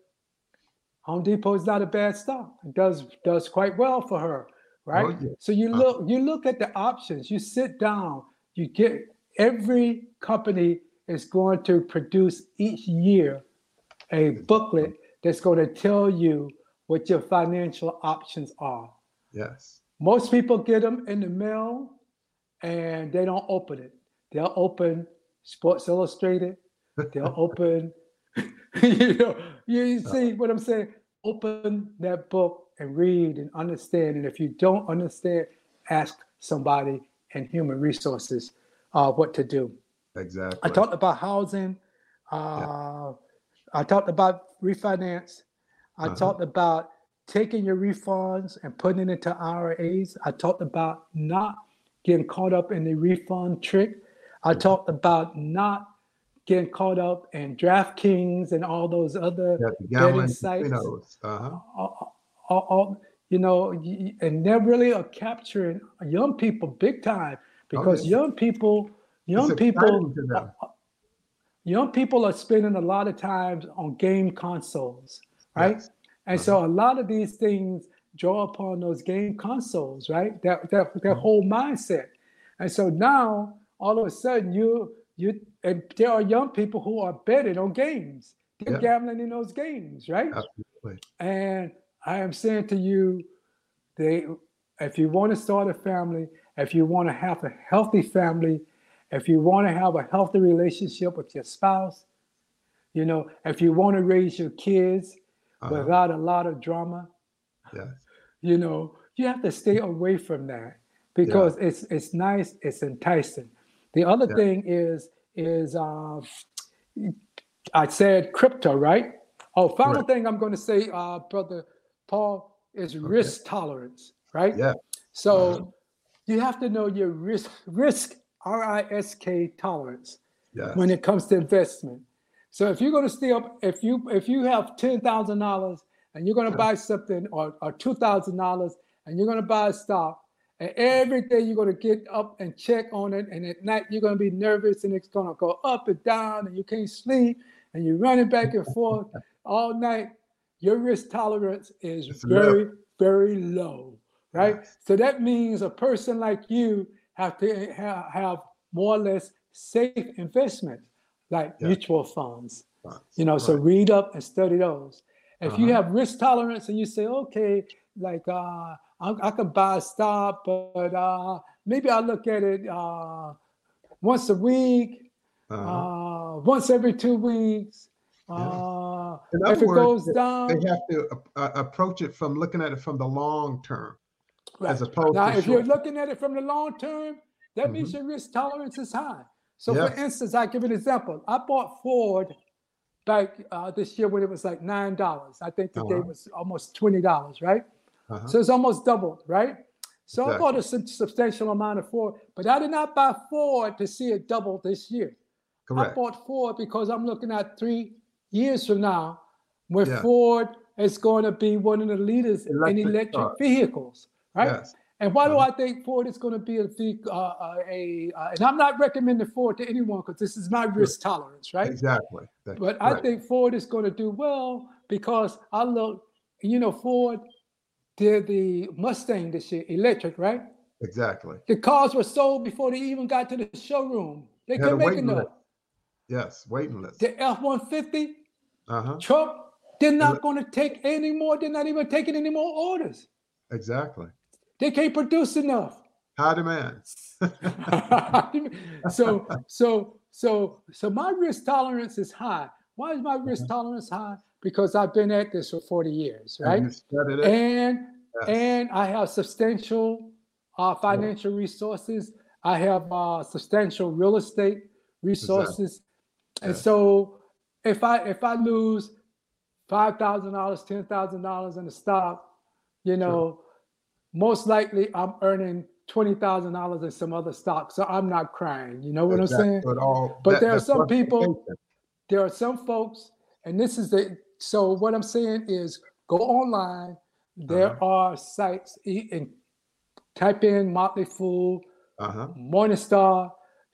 Home Depot is not a bad stock. It does does quite well for her, right? Oh, yeah. So you Uh-huh. look you look at the options. You sit down. You get every company is going to produce each year a booklet that's going to tell you what your financial options are. Yes. Most people get them in the mail and they don't open it. They'll open Sports Illustrated. They'll open, you know, you see what I'm saying? Open that book and read and understand. And if you don't understand, ask somebody in human resources uh, what to do. Exactly. I talked about housing. Uh, I talked about refinance. I Uh-huh. talked about taking your refunds and putting it into IRAs. I talked about not getting caught up in the refund trick. I Mm-hmm. talked about not getting caught up in DraftKings and all those other Yeah, betting sites. Uh-huh. all, all, all- you know, and they're really are capturing young people big time because Oh, young people, young people exciting to them. young people are spending a lot of time on game consoles, right? Yes. And so uh-huh. a lot of these things draw upon those game consoles, right? That that their whole mindset. And so now all of a sudden you you and there are young people who are betting on games. They're Yeah. gambling in those games, right? Absolutely. And I am saying to you, they if you want to start a family, if you want to have a healthy family, if you want to have a healthy relationship with your spouse, you know, if you want to raise your kids Uh-huh. without a lot of drama, Yes. you know, you have to stay away from that because it's it's nice, it's enticing. The other Yeah. thing is is um, I said crypto, right? Oh, final Right. thing I'm going to say, uh, brother Paul, is risk tolerance, right? Yeah. So Uh-huh. you have to know your risk risk R I S K tolerance Yes. when it comes to investment. So if you're going to stay up, if you if you have ten thousand dollars and you're going to Yeah. buy something, or, or two thousand dollars and you're going to buy a stock, and every day you're going to get up and check on it, and at night you're going to be nervous and it's going to go up and down, and you can't sleep, and you're running back and forth all night. Your risk tolerance is It's low. very very low, right? Yes. So that means a person like you have to ha- have more or less safe investment, like Yeah. mutual funds. Right. You know, so read up and study those. If you Uh-huh. have risk tolerance and you say, okay, like uh, I, I could buy a stock, but uh, maybe I look at it uh, once a week, Uh-huh. uh, once every two weeks. Uh, if it words, goes down, They have to uh, approach it from looking at it from the long term as Right. opposed Now, to if you're looking at it from the long term, that means your risk tolerance is high. So, for instance, I give an example. I bought Ford back uh, this year when it was like nine dollars. I think today Uh-huh. was almost twenty dollars, right? Uh-huh. So it's almost doubled, right? So I bought a sub- substantial amount of Ford, but I did not buy Ford to see it double this year. I bought Ford because I'm looking at three years from now when Yeah. Ford is going to be one of the leaders in Electric electric cars. vehicles, right? Yes. And why do Uh-huh. I think Ford is going to be a, uh, uh, a uh, and I'm not recommending Ford to anyone because this is my risk tolerance, right? Exactly. That- But I think Ford is going to do well because I look, you know, Ford did the Mustang this year, electric, right? exactly. The cars were sold before they even got to the showroom. They couldn't make enough. Yes, waiting list. The F-150 Uh-huh. truck, they're not going to take any more. They're not even taking any more orders. Exactly. They can't produce enough. High demand. so so so so my risk tolerance is high. Why is my risk tolerance high? Because I've been at this for 40 years, right? it. And Yes. and I have substantial uh, financial resources. I have uh, substantial real estate resources, and so if I if I lose five thousand dollars, ten thousand dollars in a stock, you know, most likely I'm earning twenty thousand dollars in some other stock, so I'm not crying. You know what Exactly. I'm saying? But, all- But that- there are some people- there are some folks, and this is the so what I'm saying is go online. There Uh-huh. are sites and type in Motley Fool, Uh-huh. Morningstar,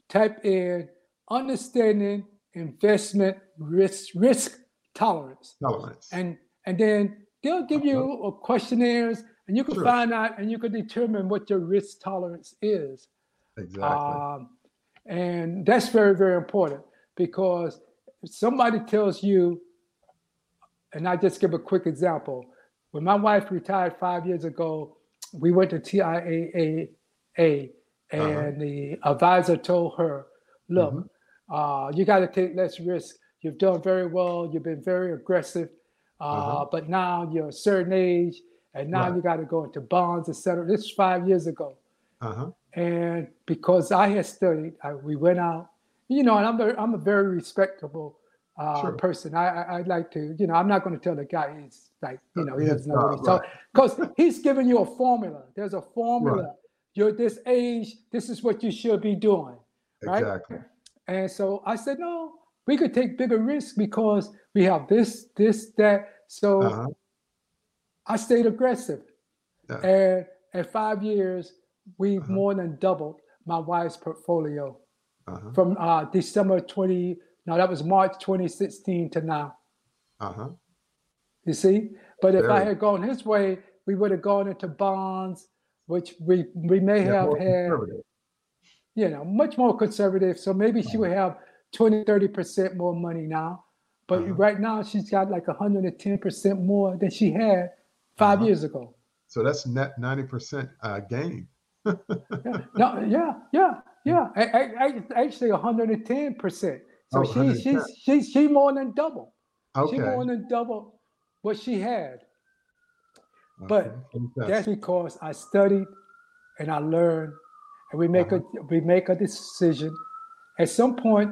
type in understanding investment risk risk tolerance, Tolerance. and and then they'll give you a questionnaires, and you can Sure. find out and you can determine what your risk tolerance is. exactly. Um, and that's very, very important because if somebody tells you, and I just give a quick example. When my wife retired five years ago, we went to TIAA, and the advisor told her, look, Mhm. Uh, you got to take less risk. You've done very well. You've been very aggressive. Uh, Uh-huh. But now you're a certain age, and now Right. you got to go into bonds, et cetera. This is five years ago. uh-huh. And because I had studied, I, we went out, you know, and I'm very, I'm a very respectable uh, Sure. person. I, I, I'd like to, you know, I'm not going to tell the guy he's like, you know, he doesn't know what he's talking because he's giving you a formula. There's a formula. You're this age. This is what you should be doing. Right? Exactly. And so I said, no, we could take bigger risks because we have this, this, that. So Uh-huh. I stayed aggressive. Yeah. And in five years, we've Uh-huh. more than doubled my wife's portfolio Uh-huh. from uh, December 20, Now that was March 2016 to now. Uh huh. You see, but if I had gone his way, we would have gone into bonds, which we we may Yeah, have had. You know, much more conservative. So maybe she Uh-huh. would have 20, 30 percent more money now. But Uh-huh. right now, she's got like 110 percent more than she had 5 Uh-huh. years ago. So that's net ninety percent uh, gain. Yeah, no, yeah, yeah, yeah. A- a- a- Actually, 110 percent. So Oh, she, she's she's she more than double. Okay. She more than double what she had. but Okay. Fantastic. That's because I studied and I learned, and we make Uh-huh. a we make a decision. At some point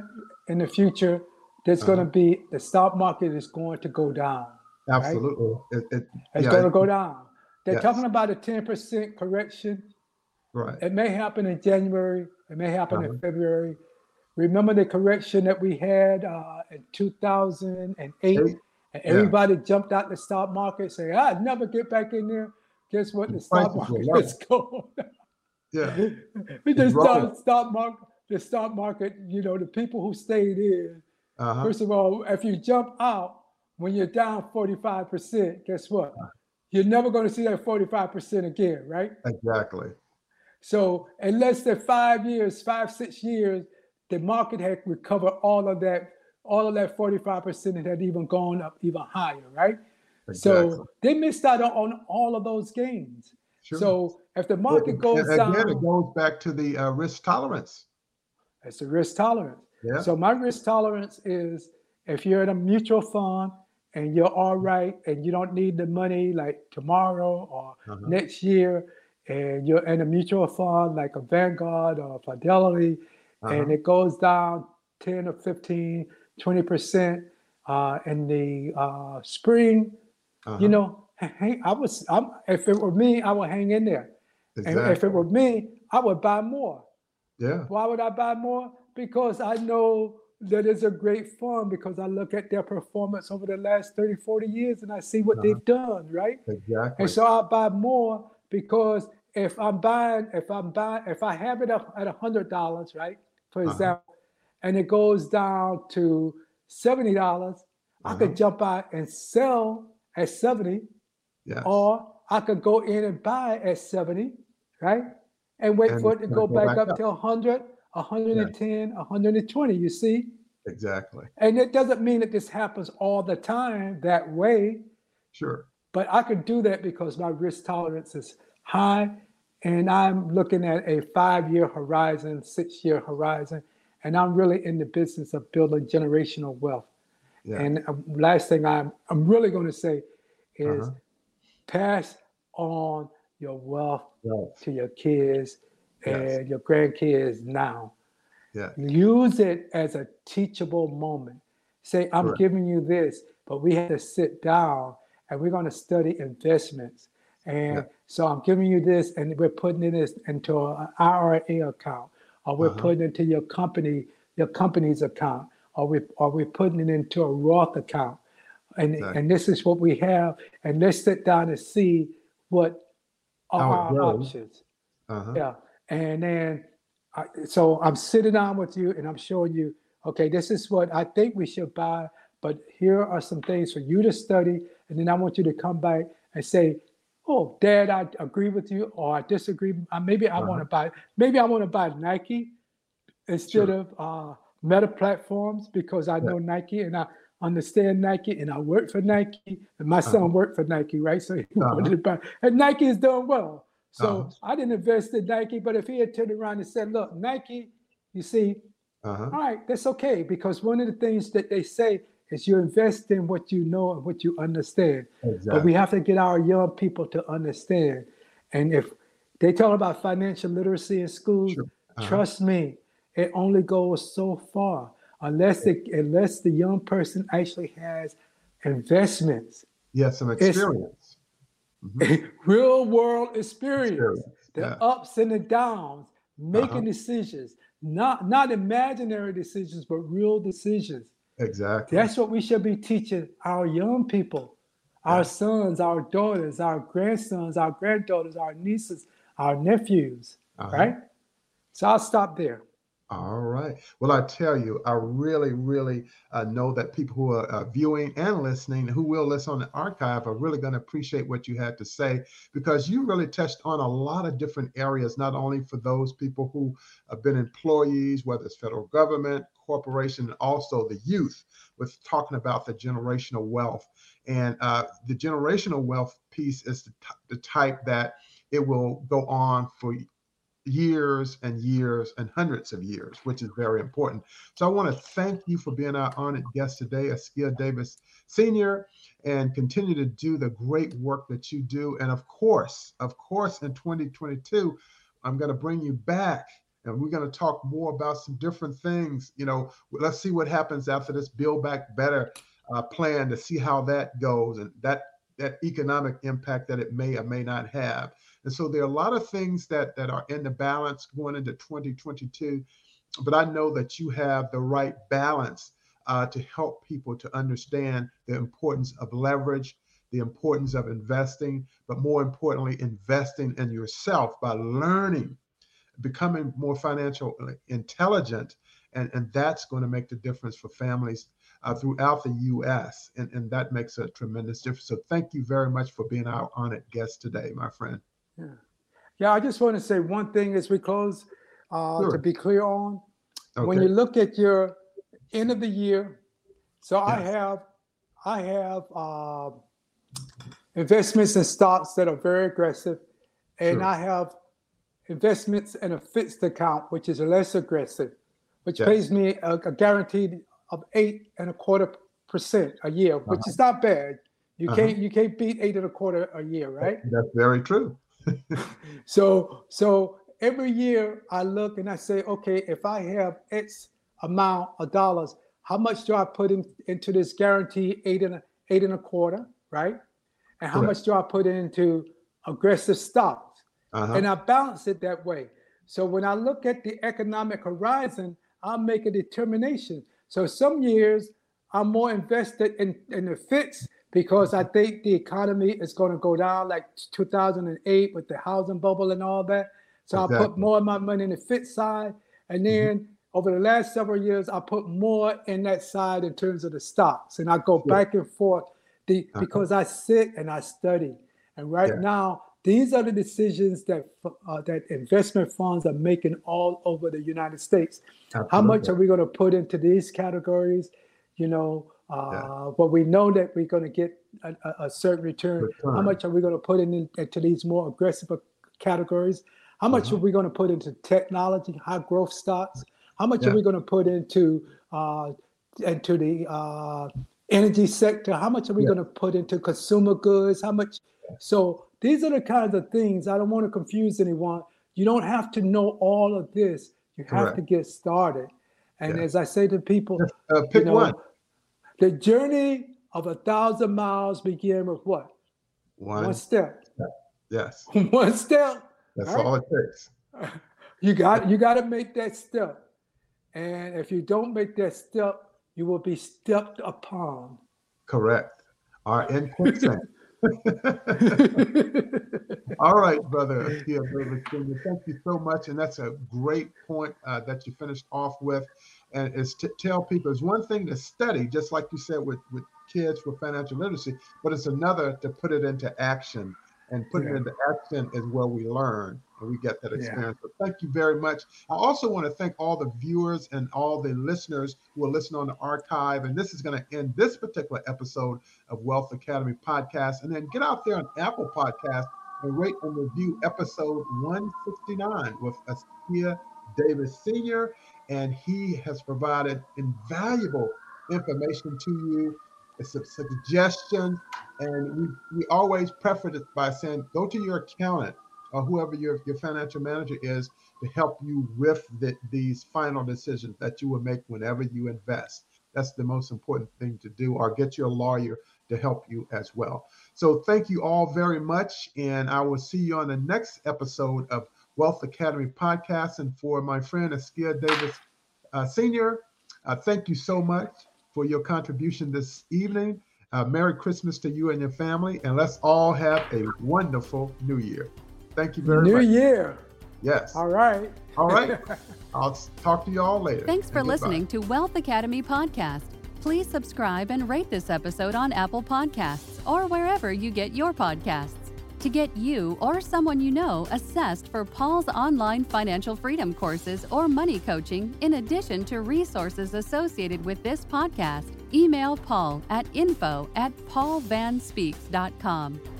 in the future, there's going Uh-huh. to be the stock market is going to go down. Absolutely. It, it, It's yeah, going to go down. They're Yes. talking about a 10% correction. Right. It may happen in January. It may happen Uh-huh. in February. Remember the correction that we had uh, in 2008, Eight. and Yeah. everybody jumped out the stock market, saying, "I'd never get back in there." Guess what? The stock market is going. Yeah. we just started stock market. The stock market, you know, the people who stayed in. Uh-huh. First of all, if you jump out when you're down 45%, guess what? You're never going to see that 45% again, right? Exactly. So in less than five years, five, six years, the market had recovered all of that, all of that 45% and had even gone up even higher, right? Exactly. So they missed out on, on all of those gains. Sure. So if the market goes again, down, it goes back to the uh, risk tolerance. it's the risk tolerance. Yeah. So my risk tolerance is if you're in a mutual fund and you're all right and you don't need the money like tomorrow or Uh-huh. next year, and you're in a mutual fund like a Vanguard or Fidelity, and Uh-huh. it goes down 10 or 15, 20% uh, in the uh, spring, Uh-huh. you know, I was, I'm, if it were me, I would hang in there. And if it were me, I would buy more. Yeah. Why would I buy more? Because I know that it's a great fund because I look at their performance over the last 30, 40 years and I see what Uh-huh. they've done, right? Exactly. And so I buy more because if I'm buying, if I'm buying, if I have it up at a hundred dollars, right? For Uh-huh. example, and it goes down to seventy dollars, I Uh-huh. could jump out and sell at 70, yes. or I could go in and buy at 70, right? And wait And for it to go go back back up up. to 100, 110, 120, you see? exactly. And it doesn't mean that this happens all the time that way, Sure. but I could do that because my risk tolerance is high and I'm looking at a five year horizon, six year horizon, and I'm really in the business of building generational wealth. Yeah. And uh, last thing I'm, I'm really going to say is Uh-huh. Pass on your wealth Right. to your kids Yes. and your grandkids now. Yeah. Use it as a teachable moment. Say, I'm Correct. giving you this, but we have to sit down and we're going to study investments. And Yeah. so I'm giving you this, and we're putting it is- into an IRA account, or we're Uh-huh. putting it into your company, your company's account, or we or we're putting it into a Roth account. And, Exactly. and this is what we have. And let's sit down and see what are How our options. Uh-huh. Yeah. And then, I, so I'm sitting down with you and I'm showing you, okay, this is what I think we should buy, but here are some things for you to study. And then I want you to come back and say, oh, Dad, I agree with you, or I disagree. Maybe I want to buy, maybe I want to buy Nike instead Sure. of uh, Meta platforms because I know Nike and I understand Nike and I work for Nike and my son worked for Nike, right? So he wanted to buy, and Nike is doing well. So Uh-huh. I didn't invest in Nike, but if he had turned around and said, look, Nike, you see, Uh-huh. all right, that's okay. Because one of the things that they say is you invest in what you know and what you understand. But we have to get our young people to understand. And if they talk about financial literacy in schools, Sure. Uh-huh. trust me, it only goes so far unless the unless the young person actually has investments, Yes, some experience. real world experience, Experience, the yeah. ups and the downs, making Uh-huh. decisions, not not imaginary decisions, but real decisions. Exactly. That's what we should be teaching our young people, our sons, our daughters, our grandsons, our granddaughters, our nieces, our nephews, Uh-huh. right? So I'll stop there. All right. Well, I tell you, I really, really uh, know that people who are uh, viewing and listening, who will listen on the archive, are really going to appreciate what you had to say because you really touched on a lot of different areas, not only for those people who have been employees, whether it's federal government, corporation, and also the youth, with talking about the generational wealth. And uh, the generational wealth piece is the, the type that it will go on for years and years and hundreds of years, which is very important. So I want to thank you for being our honored guest today, Askia Davis Sr., and continue to do the great work that you do. And of course, of course, in 2022, I'm going to bring you back and we're going to talk more about some different things. You know, let's see what happens after this Build Back Better uh, plan to see how that goes and that that economic impact that it may or may not have. And so there are a lot of things that that are in the balance going into 2022, but I know that you have the right balance uh, to help people to understand the importance of leverage, the importance of investing, but more importantly, investing in yourself by learning, becoming more financially intelligent, and, and that's going to make the difference for families uh, throughout the U.S. And, and that makes a tremendous difference. So thank you very much for being our honored guest today, my friend. Yeah. Yeah, I just want to say one thing as we close uh, sure. to be clear on. Okay. When you look at your end of the year, so yes. I have I have uh, investments in stocks that are very aggressive, and sure. I have investments in a fixed account which is less aggressive, which yes. pays me a, a, guaranteed of eight and a quarter percent a year, which uh-huh. is not bad. You uh-huh. can't you can't beat eight and a quarter a year, right? That's very true. So so every year I look and I say, okay, if I have X amount of dollars, how much do I put in, into this guarantee eight and a, eight and a quarter, right? And how Correct. much do I put into aggressive stocks? Uh-huh. And I balance it that way. So when I look at the economic horizon, I'll make a determination. So some years I'm more invested in, in the fits because I think the economy is going to go down like 2008 with the housing bubble and all that. So exactly. I put more of my money in the fit side. And mm-hmm. then mm-hmm. over the last several years, I put more in that side in terms of the stocks. And I go sure. back and forth the, uh-huh. because I sit and I study. And right yeah. now, these are the decisions that uh, that investment funds are making all over the United States. Absolutely. How much are we going to put into these categories? You know, uh, yeah. But we know that we're going to get a, a certain return. return. How much are we going to put in, into these more aggressive categories? How much uh-huh. are we going to put into technology, high growth stocks? How much yeah. are we going to put into uh, into the uh, energy sector? How much are we yeah. going to put into consumer goods? How much? So these are the kinds of things. I don't want to confuse anyone. You don't have to know all of this. You have Correct. to get started. And yeah. as I say to people, uh, pick you know, one. The journey of a thousand miles began with what? One, One step. Yes. One step. That's all, all it takes. You got you got to make that step. And if you don't make that step, you will be stepped upon. Correct. Our in quicksand. All right, brother. Brother Thank you so much. And that's a great point uh, that you finished off with and is to tell people it's one thing to study, just like you said with, with kids for financial literacy, but it's another to put it into action. And putting yeah. it into action is where we learn and we get that experience. Yeah. But thank you very much. I also want to thank all the viewers and all the listeners who are listening on the archive. And this is going to end this particular episode of Wealth Academy podcast. And then get out there on Apple Podcast and rate and review episode 169 with Askia Davis Sr and he has provided invaluable information to you. It's a suggestion, and we, we always preface it by saying, go to your accountant or whoever your, your financial manager is to help you with the, these final decisions that you will make whenever you invest. That's the most important thing to do, or get your lawyer to help you as well. So, thank you all very much, and I will see you on the next episode of Wealth Academy podcast. And for my friend Askia Davis uh, Senior, uh, thank you so much for your contribution this evening. Uh, Merry Christmas to you and your family, and let's all have a wonderful New Year. Thank you very New much. New Year. Yes. All right. All right. I'll talk to you all later. Thanks for listening to Wealth Academy Podcast. Please subscribe and rate this episode on Apple Podcasts or wherever you get your podcasts. To get you or someone you know assessed for Paul's online financial freedom courses or money coaching, in addition to resources associated with this podcast, email Paul at info at paulvannspeaks.com.